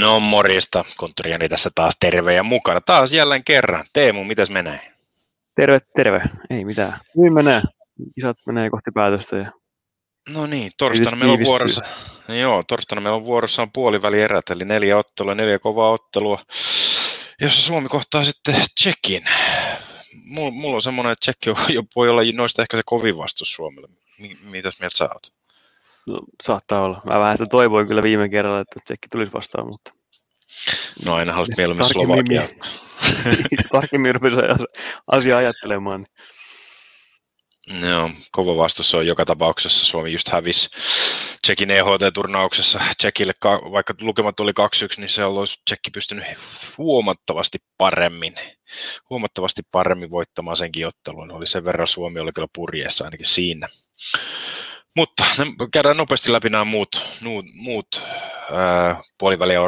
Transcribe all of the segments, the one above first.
No morjesta, konttoriani tässä taas terve ja mukana taas jälleen kerran. Teemu, mitäs menee? Terve, terve. Ei mitään. Niin menee. Isat menee kohti päätöstä. Ja... No niin, torstaina meillä on vuorossa, joo, torstaina meillä on vuorossa on puolivälierät, eli neljä ottelua, neljä kovaa ottelua, jossa Suomi kohtaa sitten Tsekin. Mulla, mulla on semmoinen, että Tsekki voi olla noista ehkä se kovin vastus Suomelle. Mitäs mieltä sä oot? No, saattaa olla. Mä vähän sitä toivoin kyllä viime kerralla, että Tsekki tulisi vastaan, mutta... No aina haluat mieluummin Slovakia. Tarkemmin rupesi asiaa ajattelemaan. Joo, kova vastus on joka tapauksessa. Suomi just hävisi Tsekin EHT-turnauksessa Tsekille, vaikka lukemat oli 2-1, niin se olisi Tsekki pystynyt huomattavasti paremmin, huomattavasti paremmin voittamaan senkin ottelun. Oli sen verran Suomi oli kyllä purjeessa ainakin siinä. Mutta käydään nopeasti läpi nämä muut, muut, muut puoliväliä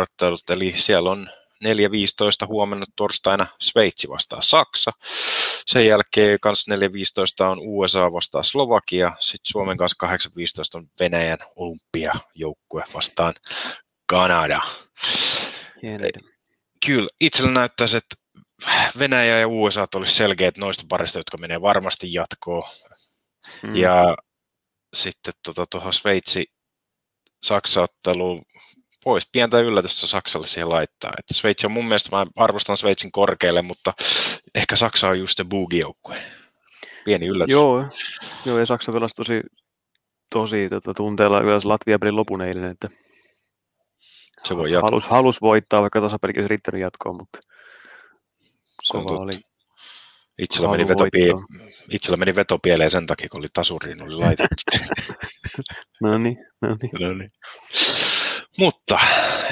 eli siellä on 4.15 huomenna torstaina Sveitsi vastaa Saksa. Sen jälkeen kanssa 4.15 on USA vastaa Slovakia. Sitten Suomen kanssa 8.15 on Venäjän olympiajoukkue vastaan Kanada. Hienoa. Kyllä, itsellä näyttäisi, että Venäjä ja USA olisi selkeät noista parista, jotka menee varmasti jatkoon. Hmm. Ja sitten tuohon tuota, Sveitsi Saksa-otteluun voisi pientä yllätystä Saksalle siihen laittaa. Että Sveitsi on mun mielestä, mä arvostan Sveitsin korkealle, mutta ehkä Saksa on just se boogie-joukkue. Pieni yllätys. Joo, joo ja Saksa pelasi tosi, tosi tota, tunteella yleensä Latvia-pelin lopun eilen, että se voi jatkaa. Halus, halus voittaa, vaikka tasapelikin olisi riittänyt jatkoon, mutta se oli. Itsellä meni, vetopie... Itsellä meni vetopieleen sen takia, kun oli tasuriin oli laitettu. no niin, no niin. No niin. Mutta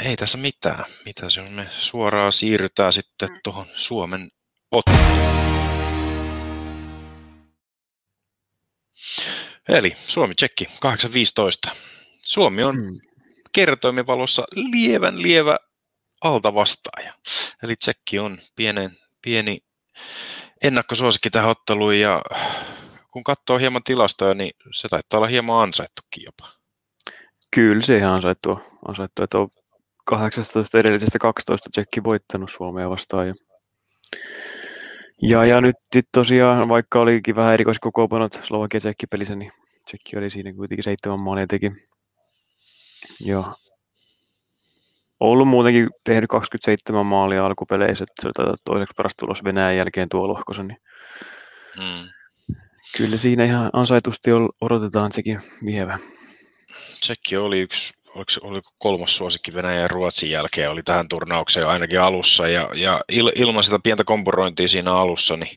ei tässä mitään. Mitä se on? Me suoraan siirrytään sitten tuohon Suomen otteluun. Eli Suomi-Tsekki 8.15. Suomi on hmm. kertoimen valossa lievän lievä alta vastaaja. Eli Tsekki on pienen, pieni ennakkosuosikki tähän otteluun ja kun katsoo hieman tilastoja, niin se taitaa olla hieman ansaittukin jopa. Kyllä se ihan ansaittu, ansaittu että on 18 edellisestä 12 tsekki voittanut Suomea vastaan. Ja, ja, ja nyt tosiaan, vaikka olikin vähän erikoiskokoonpanot Slovakia tsekki pelissä, niin tsekki oli siinä kuitenkin seitsemän maalia teki. Ja ollut muutenkin tehnyt 27 maalia alkupeleissä, että se oli toiseksi paras tulos Venäjän jälkeen tuo lohkossa, niin hmm. kyllä siinä ihan ansaitusti odotetaan sekin vievä. Tsekki oli yksi, oliko, oliko kolmas suosikki Venäjän ja Ruotsin jälkeen, oli tähän turnaukseen ainakin alussa, ja, ja il, ilman sitä pientä kompurointia siinä alussa, niin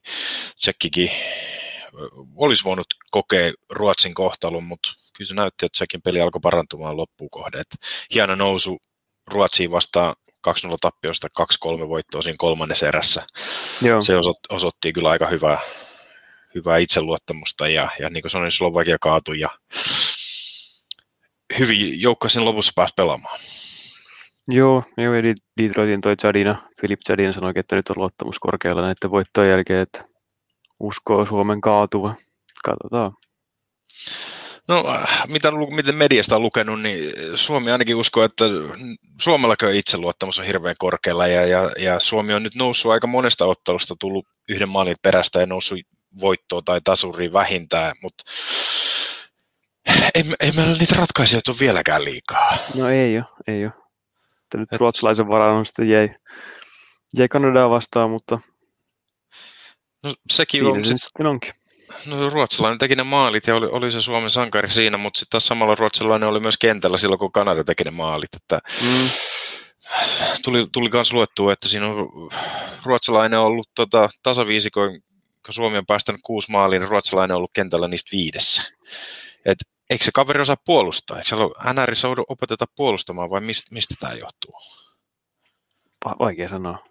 Tsekkikin olisi voinut kokea Ruotsin kohtalon, mutta kyllä se näytti, että Tsekin peli alkoi parantumaan loppuun kohde. Että hieno nousu Ruotsiin vastaan 2-0 tappiosta 2-3 voittoa siinä kolmannessa erässä. Joo. Se osoitti kyllä aika hyvää, hyvää itseluottamusta ja, ja niin kuin sanoin, Slovakia kaatui ja hyvin joukko sen lopussa pääsi pelaamaan. Joo, joo eli Detroitin toi Chadina, Philip Chadina sanoi, että nyt on luottamus korkealla näiden voittojen jälkeen, että uskoo Suomen kaatuva. Katsotaan. No, mitä, miten mediasta on lukenut, niin Suomi ainakin uskoo, että Suomella itseluottamus on hirveän korkealla ja, ja, ja Suomi on nyt noussut aika monesta ottelusta, tullut yhden maalin perästä ja noussut voittoa tai tasuriin vähintään, mutta ei, ei meillä niitä ratkaisijoita ole vieläkään liikaa. No ei ole, ei ole. Että nyt Et... ruotsalaisen varaan sitten jäi, jäi Kanadaa vastaan, mutta no, sekin on, se sitten onkin. No ruotsalainen teki ne maalit ja oli, oli se Suomen sankari siinä, mutta sitten taas samalla ruotsalainen oli myös kentällä silloin, kun Kanada teki ne maalit. Että mm. Tuli, tuli myös luettua, että siinä on ruotsalainen on ollut tota, tasaviisikoin, kun Suomi on päästänyt kuusi maaliin, niin ruotsalainen on ollut kentällä niistä viidessä. Et eikö se kaveri osaa puolustaa? Eikö se NRissä opeteta puolustamaan vai mistä, mistä tämä johtuu? Vaikea sanoa.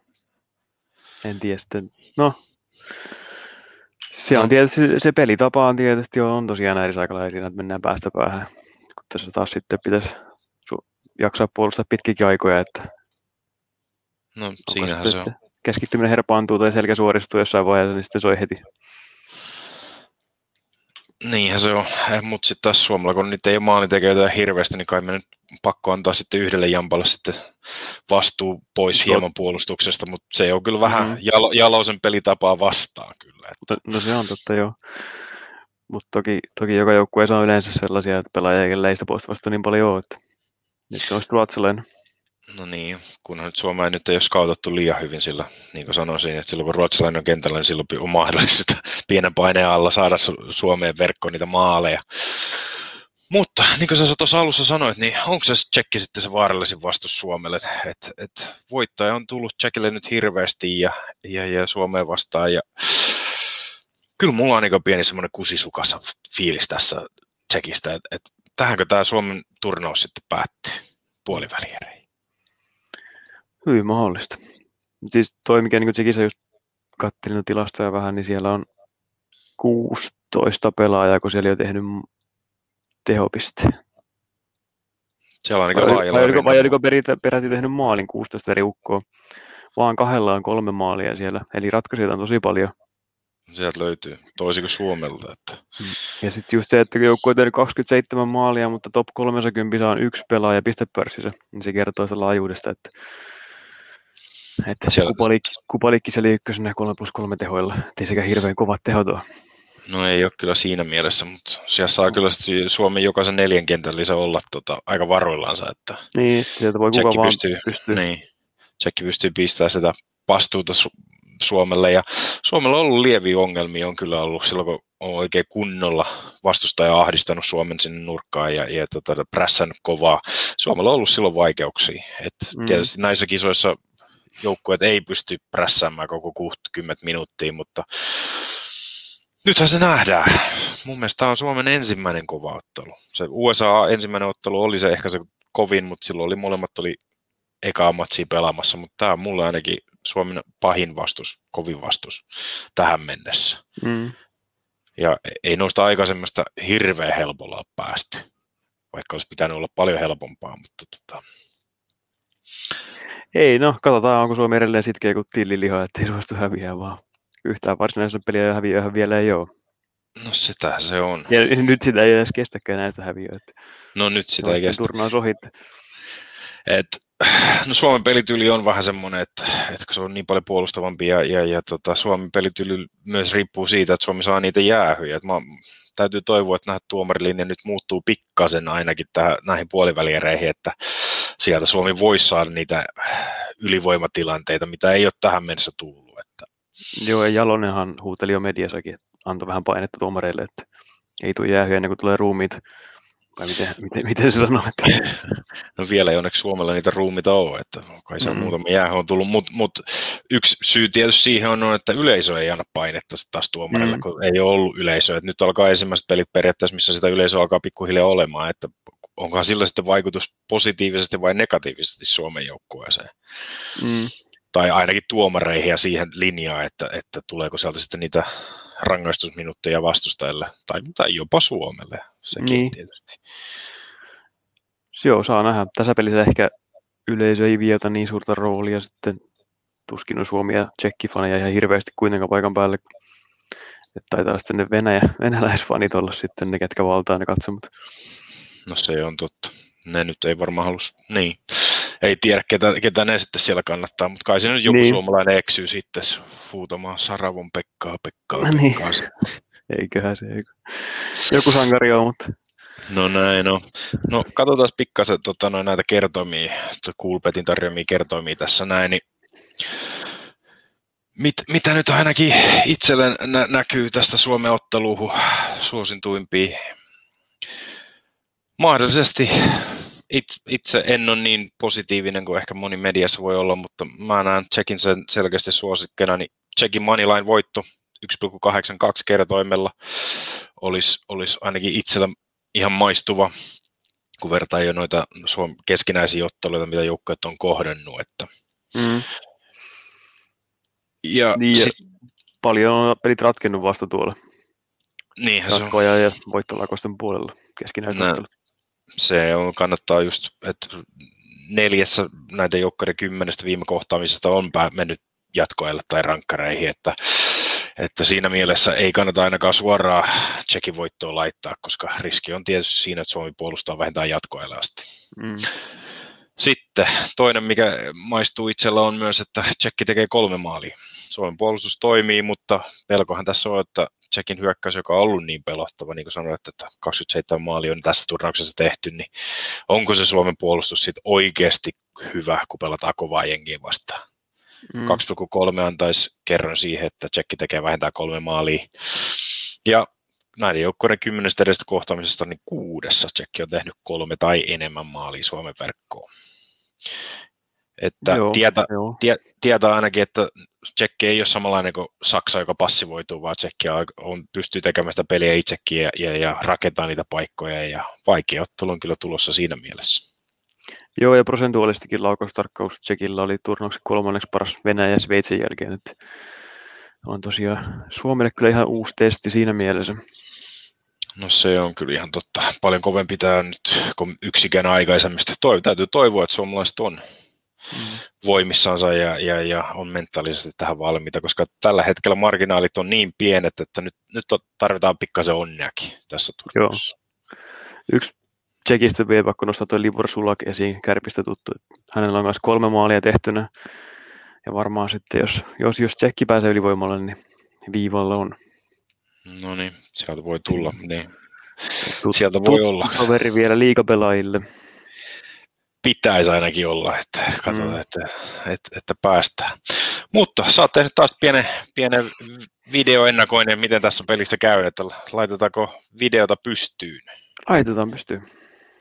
En tiedä sitten. No, se on no. tietysti, se pelitapa on tietysti on tosiaan äärisaikalla siinä, että mennään päästä päähän. Tässä taas sitten pitäisi jaksaa puolustaa pitkikin aikoja, että No siinähän se on. Keskittyminen herpaantuu tai selkä suoristuu jossain vaiheessa, niin sitten soi heti. Niinhän se on, eh, mutta sitten taas Suomella, kun nyt ei ole maalintekijöitä hirveästi, niin kai me nyt pakko antaa sitten yhdelle jampalle sitten vastuu pois hieman puolustuksesta, mutta se on kyllä vähän mm. jalo, jaloisen pelitapaa vastaan kyllä. Että. No se on totta joo. Mutta toki, toki joka joukkue on yleensä sellaisia, että pelaajia, ei sitä vasta niin paljon ole. Että nyt se olisi ruotsalainen. No niin, kunhan nyt Suomea nyt ei ole skautattu liian hyvin sillä, niin kuin sanoisin, että silloin kun ruotsalainen on kentällä, niin silloin on mahdollista pienen paineen alla saada Suomeen verkkoon niitä maaleja. Mutta niin kuin sä tuossa alussa sanoit, niin onko se tsekki sitten se vaarallisin vastus Suomelle? Et, et voittaja on tullut tsekille nyt hirveästi ja, ja, ja Suomeen vastaan. Ja... Kyllä mulla on niin pieni semmoinen kusisukassa fiilis tässä tsekistä, että et, tähänkö tämä Suomen turnaus sitten päättyy puoliväliereihin? Hyvin mahdollista. Siis toi, mikä niin tsekissä just kattelin tilastoja vähän, niin siellä on 16 pelaajaa, kun siellä ei ole tehnyt tehopiste. Siellä on niin vai, vai, oliko, vai oliko peräti, peräti tehnyt maalin 16 eri ukkoa? Vaan kahdella on kolme maalia siellä, eli ratkaisijoita on tosi paljon. Sieltä löytyy, toisin kuin Suomelta. Että... Mm. Ja sitten just se, että joukko on tehnyt 27 maalia, mutta top 30 on yksi pelaaja pistepörssissä, niin se kertoo sitä laajuudesta, että, että Siellä... kupalikki, kupalikki se ykkösenä 3 plus 3 tehoilla, ettei sekä hirveän kovat tehot ole. No ei ole kyllä siinä mielessä, mutta siellä saa kyllä Suomen jokaisen neljän kentän lisä olla tota, aika varoillansa. Että niin, sieltä voi kuka vaan pystyy, pystyy. Niin, Tsekki pystyy pistämään sitä vastuuta Su- Suomelle. Ja Suomella on ollut lieviä ongelmia, on kyllä ollut silloin, kun on oikein kunnolla vastustaja ahdistanut Suomen sinne nurkkaan ja, ja tota, prässännyt kovaa. Suomella on ollut silloin vaikeuksia. Et mm. Tietysti näissä kisoissa joukkueet ei pysty prässäämään koko 60 minuuttia, mutta Nythän se nähdään. Mun mielestä tämä on Suomen ensimmäinen kova ottelu. Se USA ensimmäinen ottelu oli se ehkä se kovin, mutta silloin oli molemmat oli ekaa matsia pelaamassa, mutta tämä on mulle ainakin Suomen pahin vastus, kovin vastus tähän mennessä. Mm. Ja ei noista aikaisemmasta hirveän helpolla ole päästy, vaikka olisi pitänyt olla paljon helpompaa, mutta tota... Ei, no katsotaan, onko Suomi edelleen sitkeä kuin tilliliha, ettei suostu häviää vaan yhtään varsinaisessa peliä häviöä vielä ei ole. No sitä se on. Ja nyt sitä ei edes kestäkään näistä häviöitä. No nyt sitä ei kestä. Turnaus ohit. Et, no Suomen pelityyli on vähän semmoinen, että, että se on niin paljon puolustavampi ja, ja, ja tota, Suomen pelityyli myös riippuu siitä, että Suomi saa niitä jäähyjä. Et mä, täytyy toivoa, että nämä tuomarilinja nyt muuttuu pikkasen ainakin tähän, näihin puoliväliereihin, että sieltä Suomi voisi saada niitä ylivoimatilanteita, mitä ei ole tähän mennessä tullut. Joo, ja Jalonenhan huuteli jo mediassakin, että antoi vähän painetta tuomareille, että ei tule jäähyä ennen kuin tulee ruumiit. Vai miten, miten, miten se sanoo? Että... No vielä ei onneksi Suomella niitä ruumita ole, että kai se on mm. muutama jäähy on tullut, mutta mut yksi syy tietysti siihen on, että yleisö ei anna painetta taas tuomarille, mm. kun ei ole ollut yleisöä. Nyt alkaa ensimmäiset pelit periaatteessa, missä sitä yleisöä alkaa pikkuhiljaa olemaan, että onkohan sillä sitten vaikutus positiivisesti vai negatiivisesti Suomen joukkueeseen. Mm tai ainakin tuomareihin ja siihen linjaan, että, että tuleeko sieltä sitten niitä rangaistusminuutteja vastustajalle tai, tai jopa Suomelle, sekin niin. tietysti. Joo, saa nähdä. Tässä pelissä ehkä yleisö ei vieta niin suurta roolia sitten tuskin on Suomi ja tsekkifaneja ihan hirveästi kuitenkaan paikan päälle. Että taitaa sitten ne Venäjä, venäläisfanit olla sitten ne, ketkä valtaa ne katsomut. No se on totta. Ne nyt ei varmaan halus, niin ei tiedä, ketä, ketä ne sitten siellä kannattaa, mutta kai se nyt joku niin. suomalainen eksyy sitten huutamaan Saravon Pekkaa, Pekkaa, niin. Eiköhän se, eikö. joku sankari on, mutta... No näin, no. No katsotaan pikkasen tota, no, näitä kertoimia, Coolpetin tarjoamia kertoimia tässä näin, niin mit, mitä nyt ainakin itselle nä- näkyy tästä Suomen otteluuhun suosintuimpia? Mahdollisesti it, itse en ole niin positiivinen kuin ehkä moni mediassa voi olla, mutta mä näen Tsekin sen selkeästi suosikkena, niin Tsekin Moneyline voitto 1,82 kertoimella olisi, olisi ainakin itsellä ihan maistuva, kun vertaa jo noita Suom- keskinäisiä otteluita, mitä joukkueet on kohdannut. Että. Mm. Ja, niin, sit... paljon on pelit ratkennut vasta tuolla. Niinhän se on. ja voittolakosten puolella keskinäiset ottelut se on, kannattaa just, että neljässä näiden joukkojen kymmenestä viime kohtaamisesta on mennyt jatkoajalle tai rankkareihin, että että siinä mielessä ei kannata ainakaan suoraan Tsekin voittoa laittaa, koska riski on tietysti siinä, että Suomi puolustaa vähintään jatkoajalle asti. Mm. Sitten toinen, mikä maistuu itsellä on myös, että Tsekki tekee kolme maalia. Suomen puolustus toimii, mutta pelkohan tässä on, että Tsekin hyökkäys, joka on ollut niin pelottava, niin kuin sanoit, että 27 maalia on tässä turnauksessa tehty, niin onko se Suomen puolustus sitten oikeasti hyvä, kun pelataan kovaa jengiä vastaan? Mm. 2,3 antaisi kerron siihen, että Tsekki tekee vähintään kolme maalia. Ja näiden joukkueiden kymmenestä edestä kohtaamisesta niin kuudessa Tsekki on tehnyt kolme tai enemmän maalia Suomen verkkoon. Että joo, tietä, joo. Tie, tietää ainakin, että Tsekki ei ole samanlainen kuin Saksa, joka passivoituu, vaan Tsekki on, pystyy tekemään sitä peliä itsekin ja, ja, ja rakentaa niitä paikkoja ja vaikea ottelu on kyllä tulossa siinä mielessä. Joo, ja prosentuaalistikin laukaustarkkaus Tsekillä oli turnauksen kolmanneksi paras Venäjä ja Sveitsin jälkeen. Että on tosiaan Suomelle kyllä ihan uusi testi siinä mielessä. No se on kyllä ihan totta. Paljon kovempi tämä nyt kuin yksikään aikaisemmista. Toi, täytyy toivoa, että suomalaiset on mm. voimissansa ja, ja, ja on mentaalisesti tähän valmiita, koska tällä hetkellä marginaalit on niin pienet, että nyt, nyt tarvitaan pikkasen onneakin tässä turnauksessa. Yksi Tsekistä vielä vaikka nostaa tuo Libor Sulak esiin, kärpistä tuttu. Hänellä on myös kolme maalia tehtynä. Ja varmaan sitten, jos, jos, jos Tsekki pääsee ylivoimalle, niin viivalla on. No niin, sieltä voi tulla. Niin. Sieltä voi olla. Toveri vielä liikapelaajille pitäisi ainakin olla, että katsotaan, mm. että, että, että, päästään. Mutta sä oot tehnyt taas pienen, pienen videoennakoinen, miten tässä pelissä käy, että laitetaanko videota pystyyn? Laitetaan pystyyn.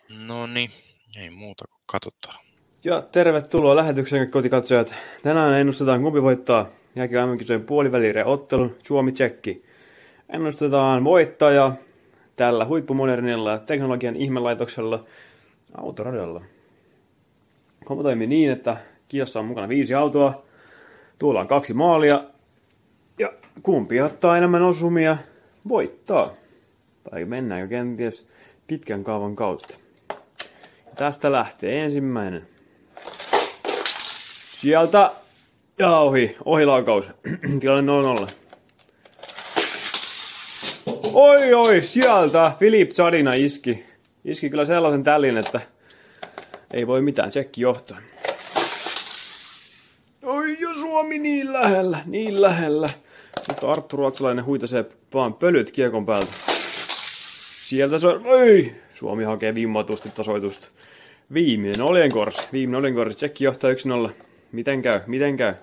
No niin, ei muuta kuin katsotaan. Ja tervetuloa lähetykseen kotikatsojat. Tänään ennustetaan kumpi voittaa jääkin aiemmin puolivälierä ottelun Suomi-Tsekki. Ennustetaan voittaja tällä huippumodernilla teknologian ihmelaitoksella autoradiolla. Homma toimii niin, että kisossa on mukana viisi autoa, tuolla on kaksi maalia, ja kumpi ottaa enemmän osumia, voittaa. Tai mennäänkö kenties pitkän kaavan kautta. Tästä lähtee ensimmäinen. Sieltä ja ohi, ohilaukaus. Tilanne 0-0. Oi oi, sieltä Filip Zadina iski. Iski kyllä sellaisen tällin, että ei voi mitään, tsekki johtaa. Oi jo Suomi niin lähellä, niin lähellä. Mutta Arttu Ruotsalainen huitasee vaan pölyt kiekon päältä. Sieltä se on, oi! Suomi hakee vimmatusti tasoitusta. Viimeinen oljenkorsi, viimeinen oljenkorsi, tsekki johtaa 1-0. Miten käy, miten käy?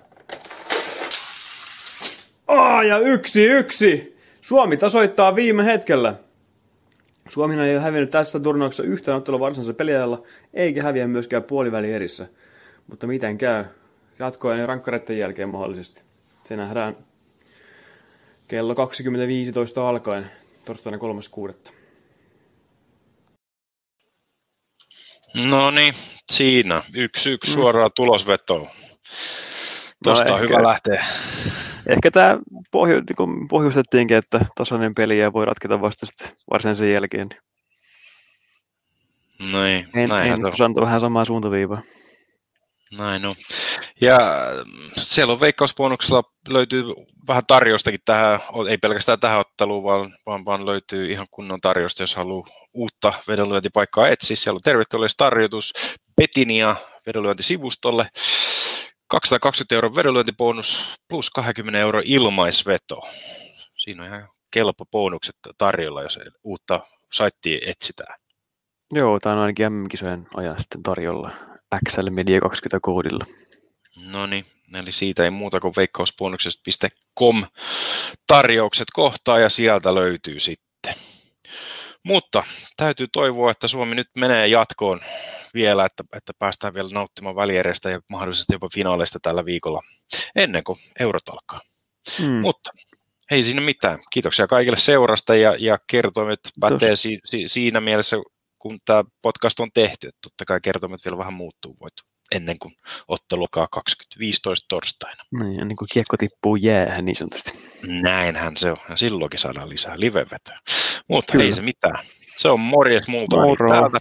Aa, ja yksi, yksi! Suomi tasoittaa viime hetkellä. Suomi ei ole hävinnyt tässä turnauksessa yhtään ottelua varsinaisessa peliajalla, eikä häviä myöskään puoliväli erissä. Mutta miten käy? Jatkoa ja rankkareiden jälkeen mahdollisesti. Se nähdään kello 20.15 alkaen torstaina 3.6. No niin, siinä. Yksi yksi mm. suoraan tulosvetoon. Tuosta no on ehkä, hyvä lähteä. Ehkä tämä pohjo, niin pohjustettiinkin, että tasainen peli ja voi ratketa vasta sitten varsinaisen jälkeen. Näin, en. En, antoi vähän samaa suuntaviivaa. Näin on. Ja siellä on veikkausbonuksella löytyy vähän tarjostakin tähän, ei pelkästään tähän otteluun, vaan, vaan, vaan löytyy ihan kunnon tarjosta, jos haluaa uutta vedonlyöntipaikkaa etsiä. Siellä on tervetuloa tarjotus Betinia vedonlyöntisivustolle. 220 euron vedonlyöntibonus plus 20 euro ilmaisveto. Siinä on ihan kelpo bonukset tarjolla, jos uutta saittia etsitään. Joo, tämä on ainakin MM-kisojen ajan sitten tarjolla XL Media 20 koodilla. No niin, eli siitä ei muuta kuin veikkausbonuksesta.com tarjoukset kohtaa ja sieltä löytyy sitten. Mutta täytyy toivoa, että Suomi nyt menee jatkoon vielä, että, että päästään vielä nauttimaan välierestä ja mahdollisesti jopa finaaleista tällä viikolla ennen kuin eurot alkaa. Hmm. Mutta ei siinä mitään. Kiitoksia kaikille seurasta ja, ja kertoimet pätee si, si, siinä mielessä, kun tämä podcast on tehty. Että totta kai kertoimet vielä vähän muuttuu voit ennen kuin ottelu 2015 torstaina. Niin, ennen kuin kiekko tippuu jäähän niin sanotusti. Näinhän se on. Ja silloinkin saadaan lisää livevetoja. Mutta ei se mitään. Se on morjes multa täältä.